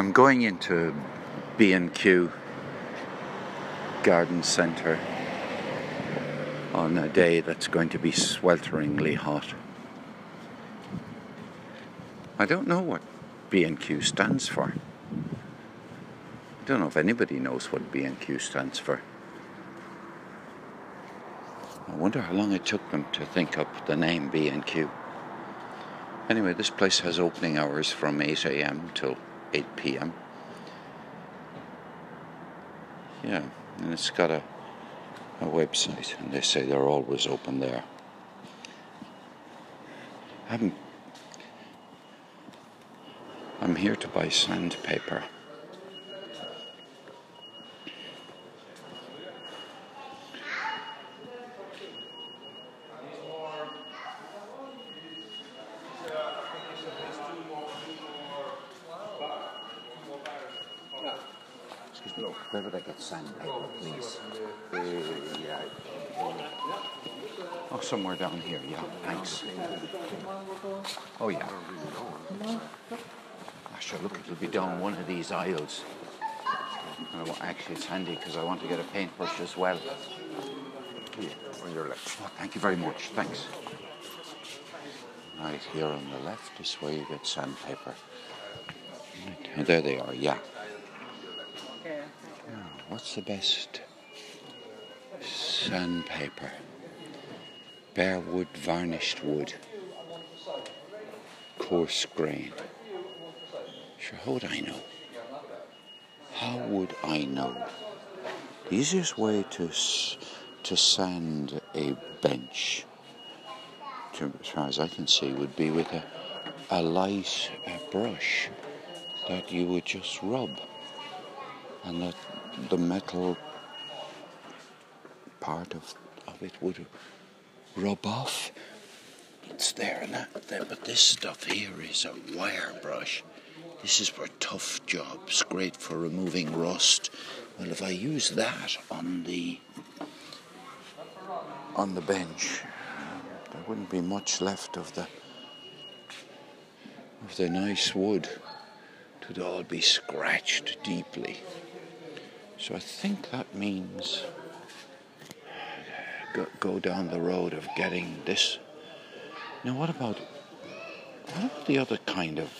I'm going into B&Q Garden Centre on a day that's going to be swelteringly hot. I don't know what B&Q stands for. I don't know if anybody knows what B&Q stands for. I wonder how long it took them to think up the name B&Q. Anyway, this place has opening hours from 8 a.m. till 8 p.m. Yeah, and it's got a, a website, and they say they're always open there. I'm, I'm here to buy sandpaper. Where would I get sandpaper, please? Uh, yeah. Oh, somewhere down here, yeah, thanks. Oh, yeah. Oh, sure, look, it'll be down one of these aisles. Actually, it's handy because I want to get a paintbrush as well. Here, on your left. Oh, thank you very much, thanks. Right here on the left is where you get sandpaper. Right. And there they are, yeah. What's the best sandpaper? Bare wood, varnished wood, coarse grain. Sure, how would I know? How would I know? The easiest way to to sand a bench, to, as far as I can see, would be with a, a light uh, brush that you would just rub, and that the metal part of, of it would rub off. It's there and that, there, but this stuff here is a wire brush. This is for tough jobs, great for removing rust. Well, if I use that on the on the bench, there wouldn't be much left of the of the nice wood. It would all be scratched deeply. So I think that means go, down the road of getting this. Now, what about what about the other kind of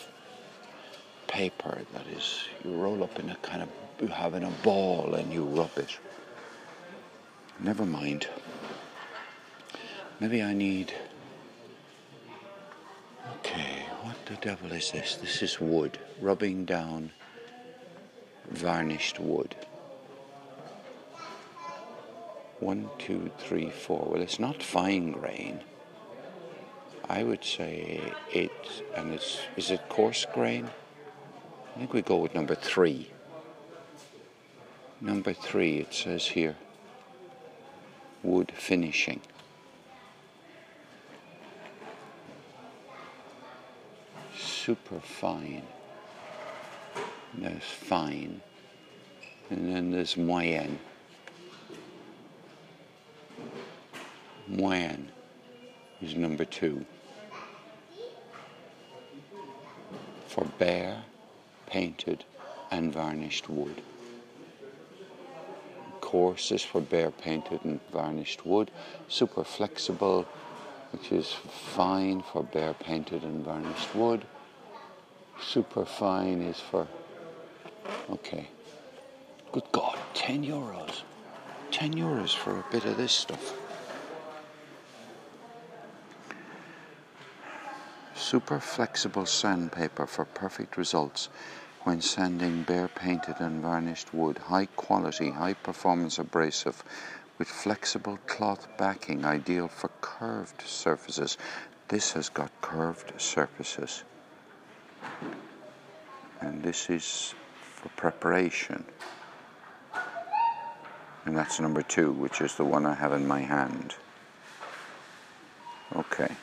paper that is you roll up in a kind of you have in a ball and you rub it? Never mind. Maybe I need. Okay, what the devil is this? This is wood, rubbing down varnished wood. One, two, three, four. Well, it's not fine grain. I would say it, and it's, is it coarse grain? I think we go with number three. Number three, it says here, wood finishing. Super fine. There's fine. And then there's moyen. Moyen is number two. For bare, painted, and varnished wood. Coarse is for bare, painted, and varnished wood. Super flexible, which is fine for bare, painted, and varnished wood. Super fine is for. Okay. Good God, 10 euros. 10 euros for a bit of this stuff. Super flexible sandpaper for perfect results when sanding bare painted and varnished wood. High quality, high performance abrasive with flexible cloth backing, ideal for curved surfaces. This has got curved surfaces. And this is for preparation. And that's number two, which is the one I have in my hand. Okay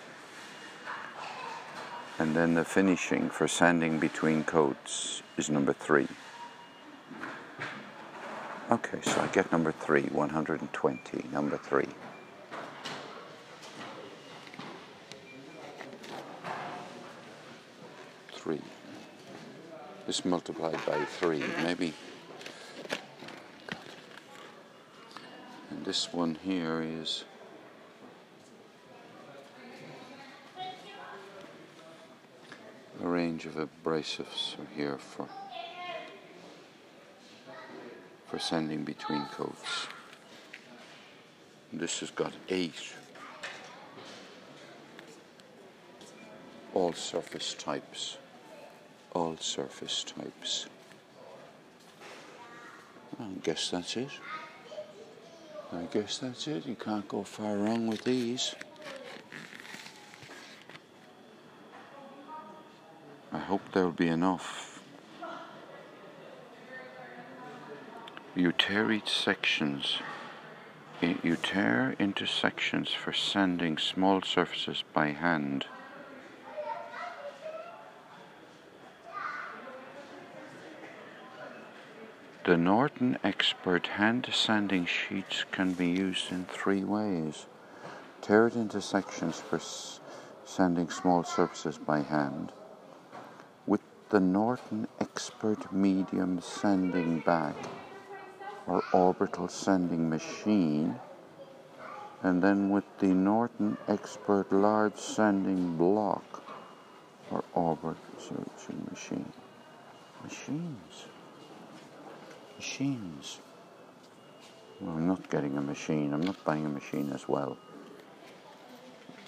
and then the finishing for sanding between coats is number three. Okay, so I get number three, 120, number three. Three. This multiplied by three, maybe. And this one here is range of abrasives are here for for sanding between coats. This has got eight all surface types all surface types. I guess that's it. I guess that's it. You can't go far wrong with these. Hope there'll be enough. You tear each sections. You tear into sections for sanding small surfaces by hand. The Norton Expert hand sanding sheets can be used in three ways. Tear it into sections for sanding small surfaces by hand. The Norton Expert medium sanding bag or orbital sanding machine. And then with the Norton Expert large sanding block or orbital machine. Machines machines. Well, I'm not getting a machine. I'm not buying a machine as well.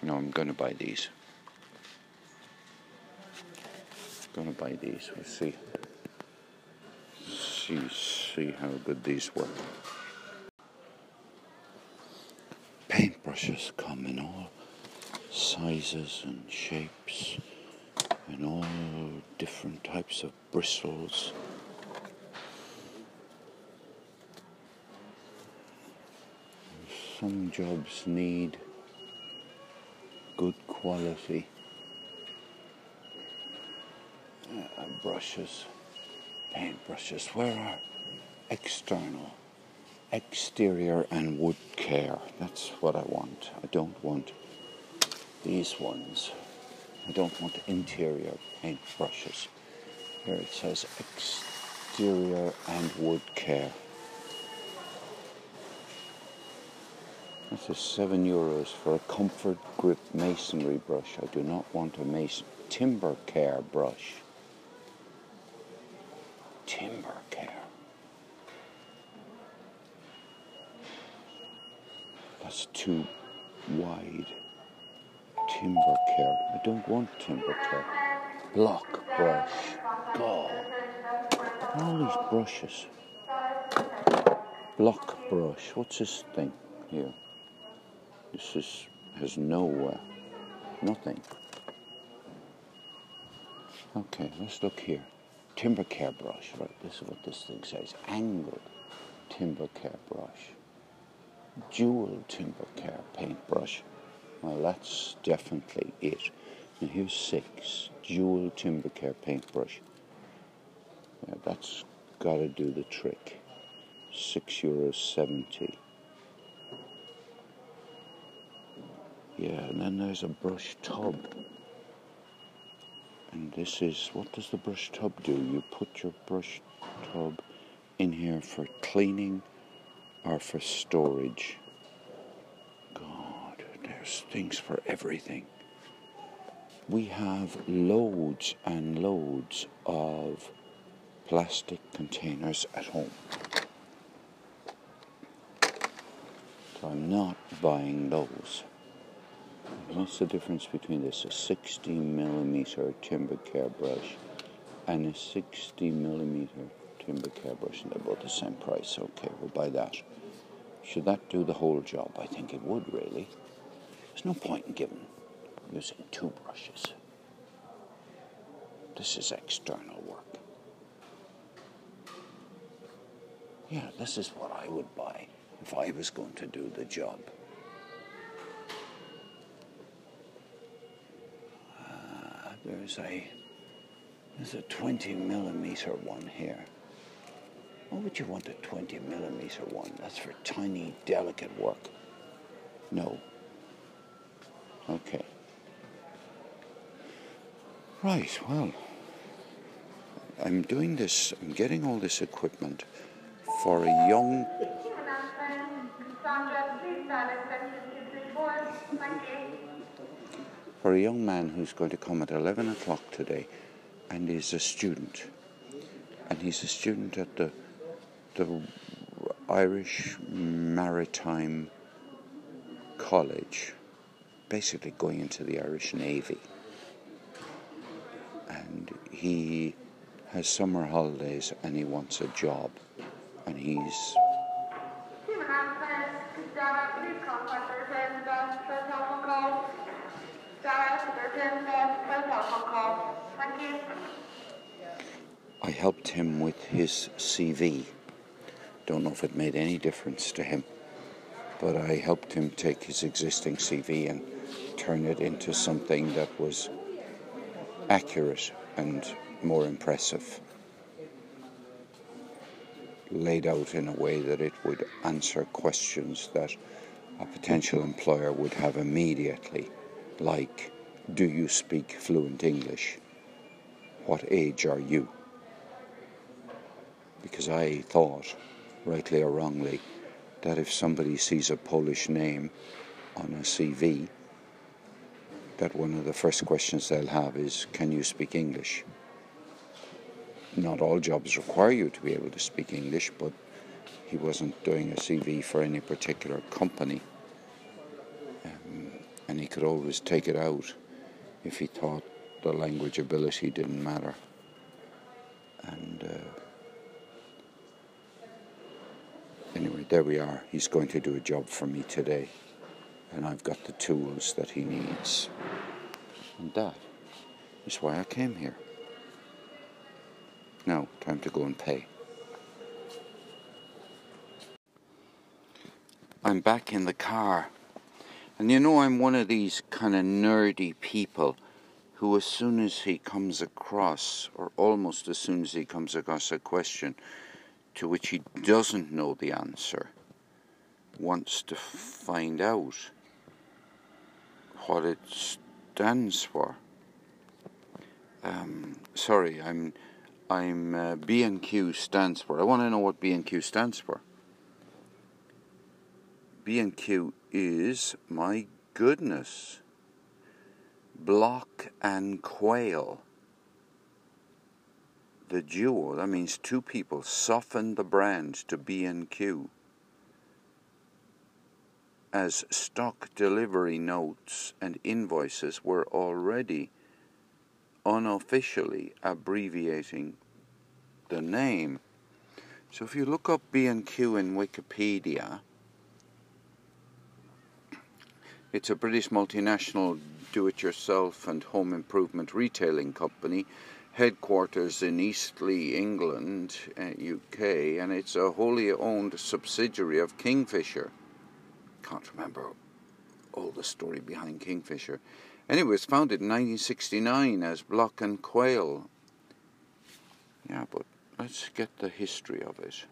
No, I'm going to buy these. To buy these. We'll see. See, see how good these work. Paintbrushes come in all sizes and shapes and all different types of bristles. some jobs need good quality uh, brushes, paint brushes. Where are external, exterior, and wood care? That's what I want. I don't want these ones. I don't want interior paint brushes. Here it says exterior and wood care. Is seven euros for a comfort grip masonry brush. I do not want a mason timber care brush. Timber care. That's too wide. Timber care. I don't want timber care. Block brush. God. All these brushes. Block brush. What's this thing here? This is, has no, uh, nothing. Okay, let's look here. Timber care brush, right, this is what this thing says. Angled timber care brush. Dual timber care paintbrush. Well, that's definitely it. And here's six. Dual timber care paintbrush. Yeah, that's got to do the trick. Six euros seventy. Yeah, and then there's a brush tub. And this is, what does the brush tub do? You put your brush tub in here for cleaning or for storage. God, there's things for everything. We have loads and loads of plastic containers at home. So I'm not buying those. What's the difference between this? A 60 millimeter timber care brush and a 60 millimeter timber care brush. And they're both the same price. Okay, we'll buy that. Should that do the whole job? I think it would, really. There's no point in giving using two brushes. This is external work. Yeah, this is what I would buy if I was going to do the job. There's a there's a 20 millimeter one here. Why would you want a 20 millimeter one? That's for tiny, delicate work. No. Okay. Right, well, I'm doing this, I'm getting all this equipment for a young. For a young man who's going to come at 11 o'clock today and is a student. And he's a student at the, the Irish Maritime College, basically going into the Irish Navy. And he has summer holidays and he wants a job. And he's I helped him with his CV. Don't know if it made any difference to him, but I helped him take his existing CV and turn it into something that was accurate and more impressive, laid out in a way that it would answer questions that a potential employer would have immediately, like Do you speak fluent English? What age are you? Because I thought, rightly or wrongly, that if somebody sees a Polish name on a CV, that one of the first questions they'll have is, Can you speak English? not all jobs require you to be able to speak English, but he wasn't doing a CV for any particular company. And he could always take it out if he thought the language ability didn't matter. And uh, anyway, there we are. He's going to do a job for me today. And I've got the tools that he needs. And that is why I came here. Now, time to go and pay. I'm back in the car. And you know, I'm one of these kind of nerdy people who, as soon as he comes across, or almost as soon as he comes across a question to which he doesn't know the answer, wants to find out what it stands for. Um, sorry, I'm I'm uh, B&Q stands for. I want to know what B&Q stands for. B&Q is, my goodness, Block and Quayle. The duo, that means two people, softened the brand to B&Q as stock delivery notes and invoices were already unofficially abbreviating the name. So if you look up B&Q in Wikipedia, it's a British multinational do-it-yourself and home improvement retailing company, headquarters in Eastleigh, England, UK, uh, and it's a wholly owned subsidiary of Kingfisher. Can't remember all the story behind Kingfisher. Anyway, it was founded in 1969 as Block and Quayle. Yeah, but let's get the history of it.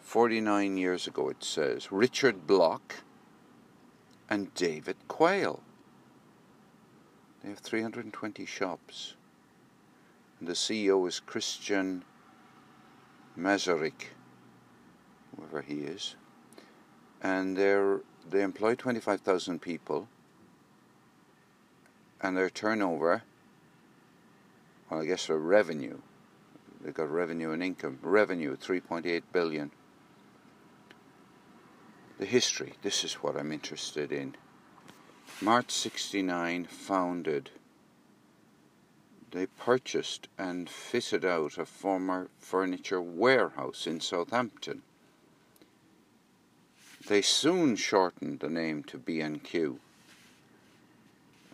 49 years ago, it says Richard Block and David Quayle. They have 320 shops. And the CEO is Christian Mazauric, whoever he is. And they're, they employ 25,000 people and their turnover, well, I guess their revenue, they've got revenue and income, revenue 3.8 billion. The history, this is what I'm interested in. March 69 founded. They purchased and fitted out a former furniture warehouse in Southampton. They soon shortened the name to B&Q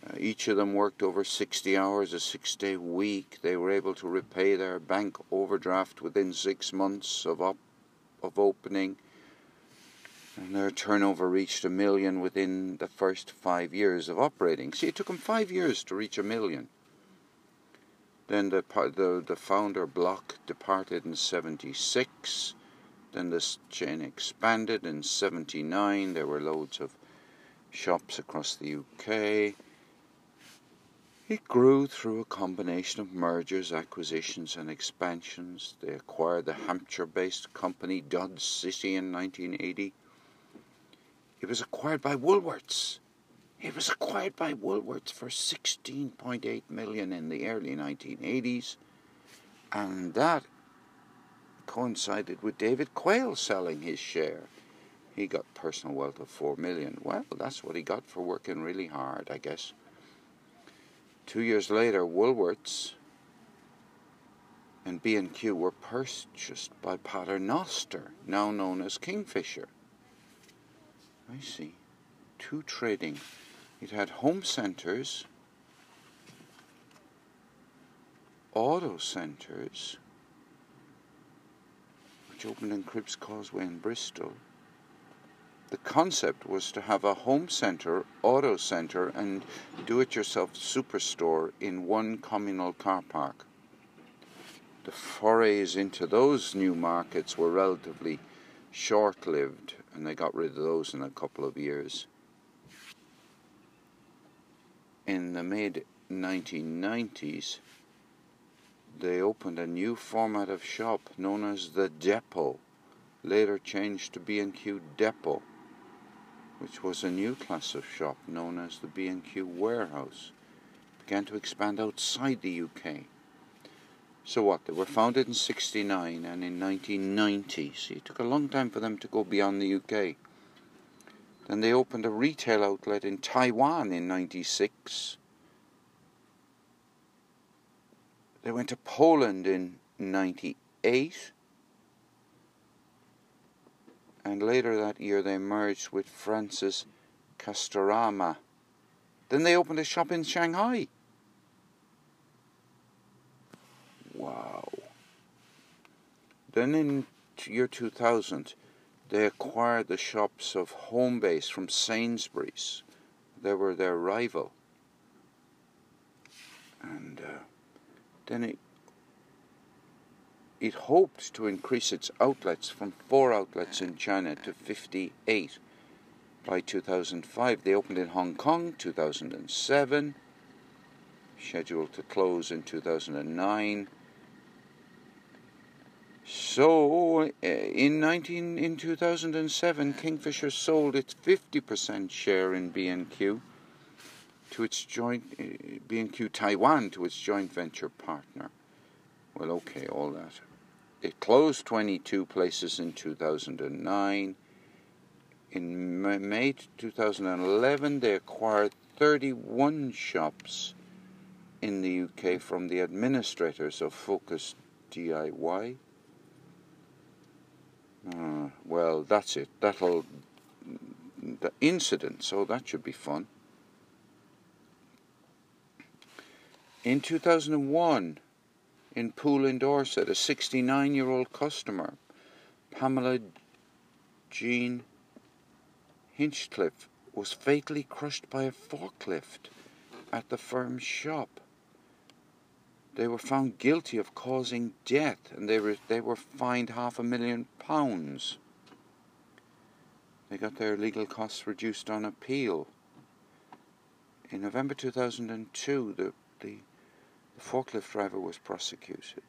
uh, each of them worked over 60 hours, a six day week. They were able to repay their bank overdraft within six months of, op- of opening. And their turnover reached a million within the first five years of operating. See, it took them five years to reach a million. Then the, the, the founder block departed in 76. Then this chain expanded in 79. There were loads of shops across the UK It grew through a combination of mergers, acquisitions, and expansions. They acquired the Hampshire based company Dodge City in 1980. It was acquired by Woolworths. It was acquired by Woolworths for 16.8 million in the early 1980s, and that coincided with David Quayle selling his share. He got personal wealth of 4 million. Well, that's what he got for working really hard, I guess. Two years later, Woolworths and B&Q were purchased by Paternoster, now known as Kingfisher. I see. Two trading. It had home centres, auto centres, which opened in Cribbs Causeway in Bristol, the concept was to have a home center, auto center, and do it yourself superstore in one communal car park. The forays into those new markets were relatively short lived, and they got rid of those in a couple of years. In the mid 1990s, they opened a new format of shop known as the Depot, later changed to B&Q Depot which was a new class of shop known as the B&Q Warehouse, began to expand outside the UK. So what? They were founded in 69 and in 1990. See, it took a long time for them to go beyond the UK. Then they opened a retail outlet in Taiwan in 96. They went to Poland in 98 and later that year they merged with France's Castorama. Then they opened a shop in Shanghai. Wow. Then in year 2000, they acquired the shops of Homebase from Sainsbury's. They were their rival. And uh, then it it hoped to increase its outlets from four outlets in China to 58 by 2005. They opened in Hong Kong 2007, scheduled to close in 2009. So uh, in 19 in 2007, Kingfisher sold its 50% share in B&Q to its joint uh, B&Q Taiwan to its joint venture partner. Well, okay, all that. It closed 22 places in 2009. In May 2011, they acquired 31 shops in the UK from the administrators of Focus DIY. Uh, well, that's it. That'll the incident, so that should be fun. In 2001, in Poole in Dorset, a 69 year old customer, Pamela Jean Hinchcliffe, was fatally crushed by a forklift at the firm's shop. They were found guilty of causing death and they were, they were fined half a million pounds. They got their legal costs reduced on appeal. In November 2002, the, the the forklift driver was prosecuted.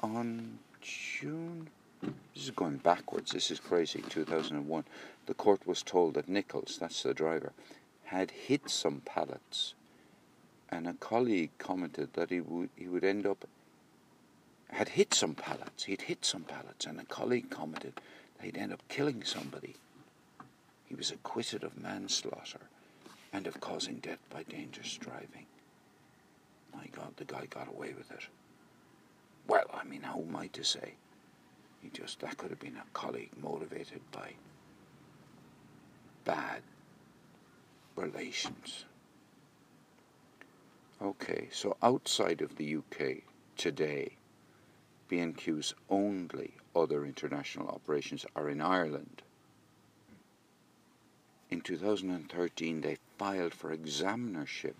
On June, this is going backwards, this is crazy, 2001, the court was told that Nichols, that's the driver, had hit some pallets. And a colleague commented that he would, he would end up, had hit some pallets, he'd hit some pallets, and a colleague commented that he'd end up killing somebody. He was acquitted of manslaughter and of causing death by dangerous driving. My God, the guy got away with it. Well, I mean, how am I to say? He just, that could have been a colleague motivated by bad relations. Okay, so outside of the UK today, B&Q's only other international operations are in Ireland. In 2013, they filed for examinership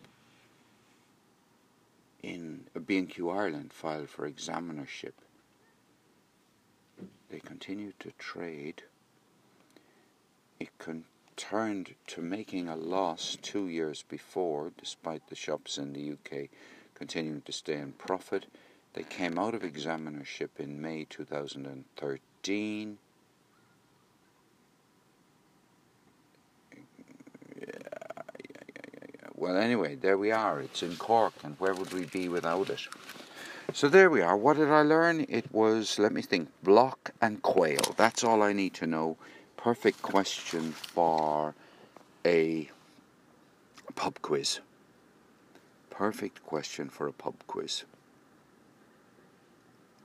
in uh, B&Q Ireland filed for examinership. They continued to trade. It con- turned to making a loss two years before, despite the shops in the UK continuing to stay in profit. They came out of examinership in May 2013. Well, anyway, there we are. It's in Cork, and where would we be without it? So there we are. What did I learn? It was, let me think, block and Quayle. That's all I need to know. Perfect question for a pub quiz. Perfect question for a pub quiz.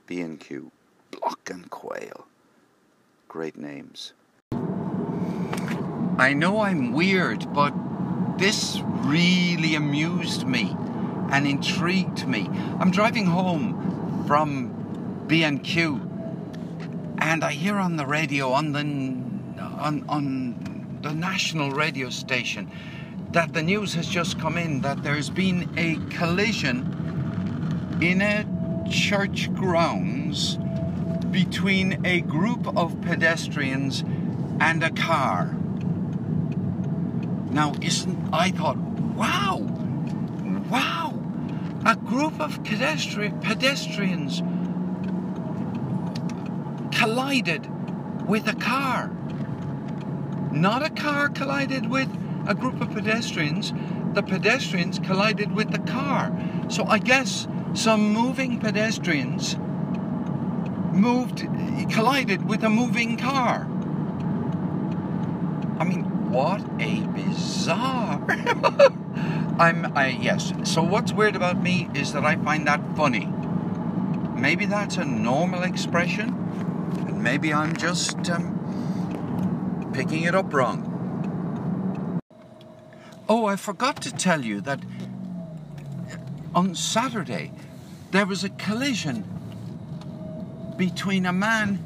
B&Q, block and Quayle. Great names. I know I'm weird, but this really amused me and intrigued me. I'm driving home from B&Q and I hear on the radio on the on on the national radio station that the news has just come in that there's been a collision in a church grounds between a group of pedestrians and a car. Now, isn't I thought, wow, wow, a group of pedestri- pedestrians collided with a car. Not a car collided with a group of pedestrians. The pedestrians collided with the car. So I guess some moving pedestrians moved, collided with a moving car. I mean, what a bizarre. I'm, I, yes. So what's weird about me is that I find that funny. Maybe that's a normal expression, and maybe I'm just um, picking it up wrong. Oh, I forgot to tell you that on Saturday there was a collision between a man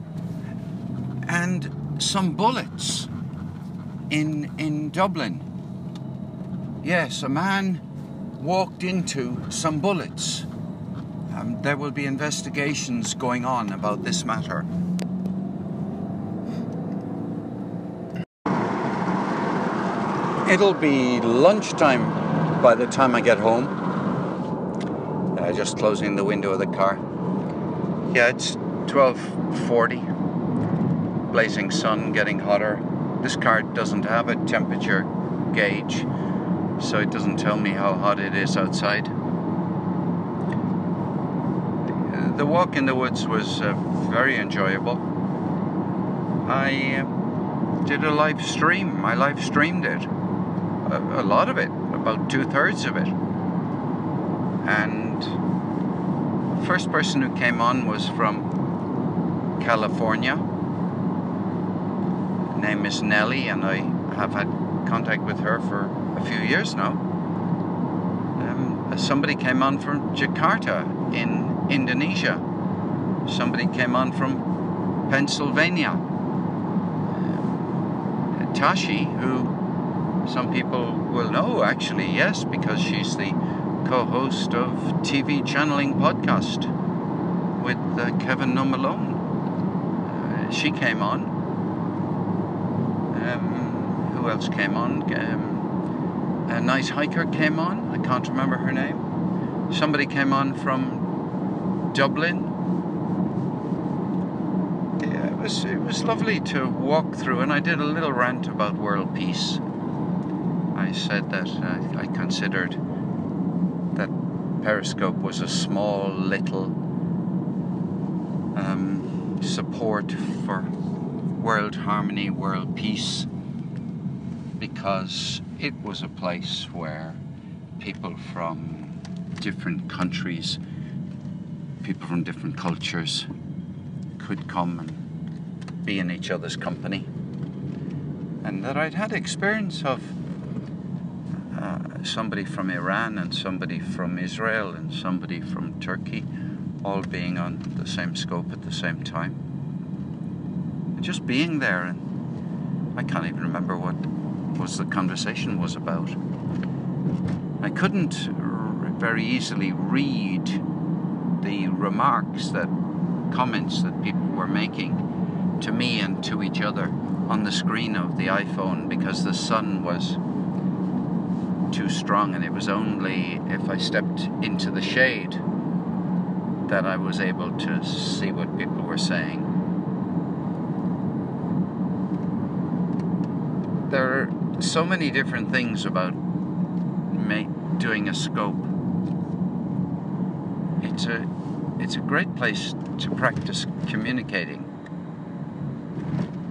and some bullets in in Dublin. Yes, a man walked into some bullets. Um, there will be investigations going on about this matter. It'll be lunchtime by the time I get home. Uh, just closing the window of the car. Yeah, it's 12:40. Blazing sun, getting hotter. This car doesn't have a temperature gauge, so it doesn't tell me how hot it is outside. The walk in the woods was uh, very enjoyable. I uh, did a live stream. I live streamed it. A, lot of it, about two thirds of it. And the first person who came on was from California name is Nellie, and I have had contact with her for a few years now. Um, somebody came on from Jakarta in Indonesia. Somebody came on from Pennsylvania. Uh, Tashi, who some people will know actually, yes, because she's the co host of TV Channeling Podcast with uh, Kevin No Malone. Uh, she came on um, who else came on? Um, a nice hiker came on. I can't remember her name. Somebody came on from Dublin. Yeah, it was it was lovely to walk through, and I did a little rant about world peace. I said that I, I considered that Periscope was a small little um, support for world harmony, world peace, because it was a place where people from different countries, people from different cultures could come and be in each other's company. And that I'd had experience of somebody from Iran and somebody from Israel and somebody from Turkey all being on the same scope at the same time And just being there and I can't even remember what was the conversation was about. I couldn't r- very easily read the remarks that comments that people were making to me and to each other. on the screen of the iPhone because the sun was too strong and it was only if I stepped into the shade that I was able to see what people were saying. There are so many different things about doing a scope. It's a it's a great place to practice communicating.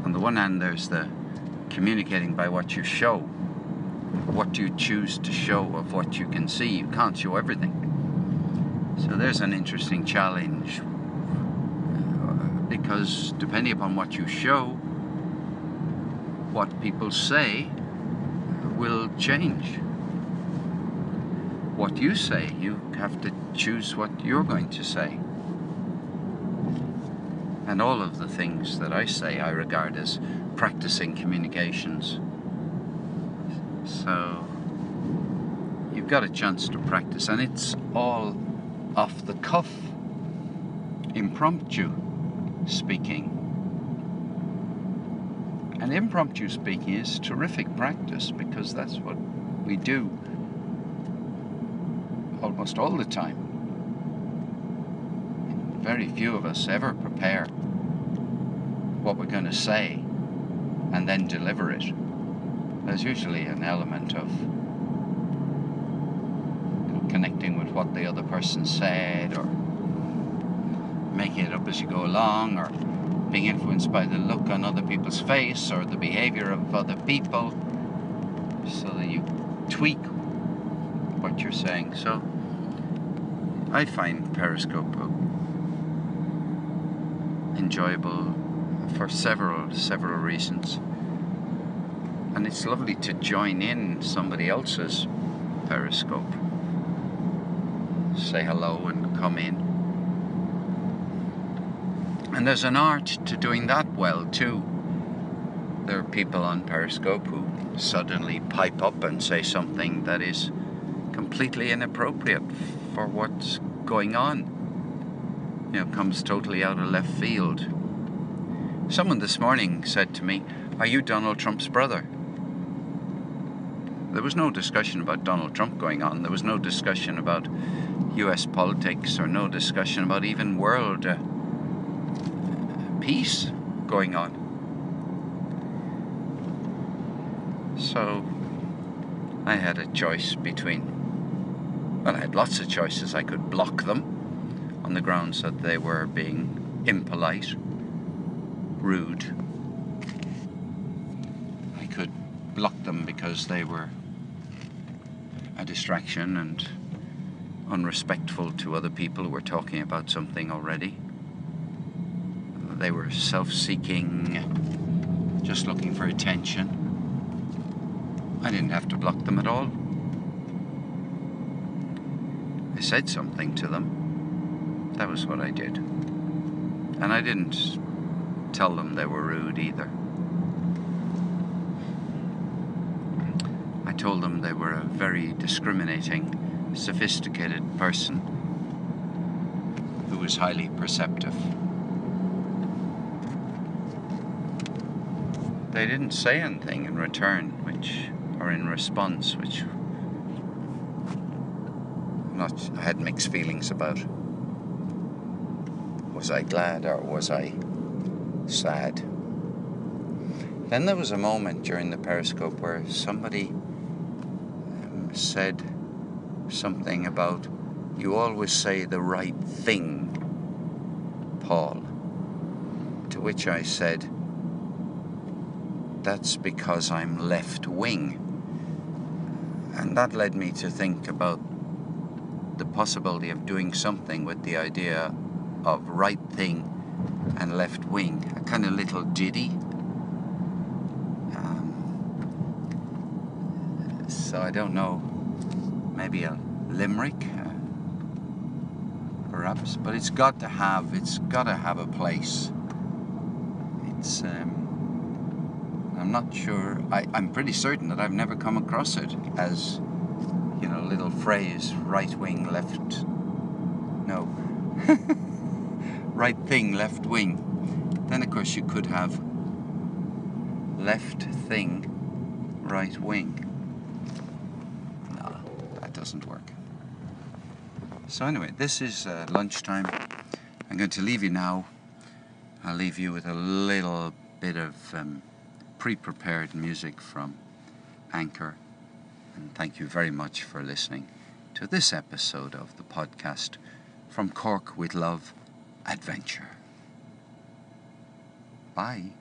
On the one hand, there's the communicating by what you show, what you choose to show of what you can see. You can't show everything. So there's an interesting challenge uh, because depending upon what you show, what people say will change. What you say, you have to choose what you're going to say. And all of the things that I say I regard as practicing communications. So you've got a chance to practice, and it's all off the cuff, impromptu speaking. And impromptu speaking is terrific practice because that's what we do almost all the time. Very few of us ever prepare what we're going to say and then deliver it. There's usually an element of you know, connecting with what the other person said or making it up as you go along or being influenced by the look on other people's face or the behavior of other people so that you tweak what you're saying. So I find Periscope enjoyable for several several reasons. And it's lovely to join in somebody else's Periscope. Say hello and come in. And there's an art to doing that well too. There are people on Periscope who suddenly pipe up and say something that is completely inappropriate for what's going on. You know, comes totally out of left field. Someone this morning said to me, Are you Donald Trump's brother? There was no discussion about Donald Trump going on. There was no discussion about US politics or no discussion about even world uh, peace going on. So I had a choice between well, I had lots of choices. I could block them on the grounds that they were being impolite, rude. I could block them because they were a distraction and unrespectful to other people who were talking about something already. They were self seeking, just looking for attention. I didn't have to block them at all. I said something to them. That was what I did. And I didn't tell them they were rude either. I told them they were a very discriminating, sophisticated person who was highly perceptive. They didn't say anything in return, which, or in response, which not I had mixed feelings about was I glad or was I sad. Then there was a moment during the periscope where somebody said something about you always say the right thing, Paul. To which I said, that's because I'm left wing. And that led me to think about the possibility of doing something with the idea of right thing and left wing, a kind of little ditty. Um, so I don't know, maybe a limerick, uh, perhaps, but it's got to have, it's got to have a place. It's, um, I'm not sure, I, I'm pretty certain that I've never come across it as you know, little phrase, right wing, left, no, right thing, left wing. Then, of course, you could have left thing, right wing. Doesn't work. So anyway, this is uh, lunchtime. I'm going to leave you now. I'll leave you with a little bit of um, pre-prepared music from Anchor. And thank you very much for listening to this episode of the podcast From Cork with Love Adventure. Bye.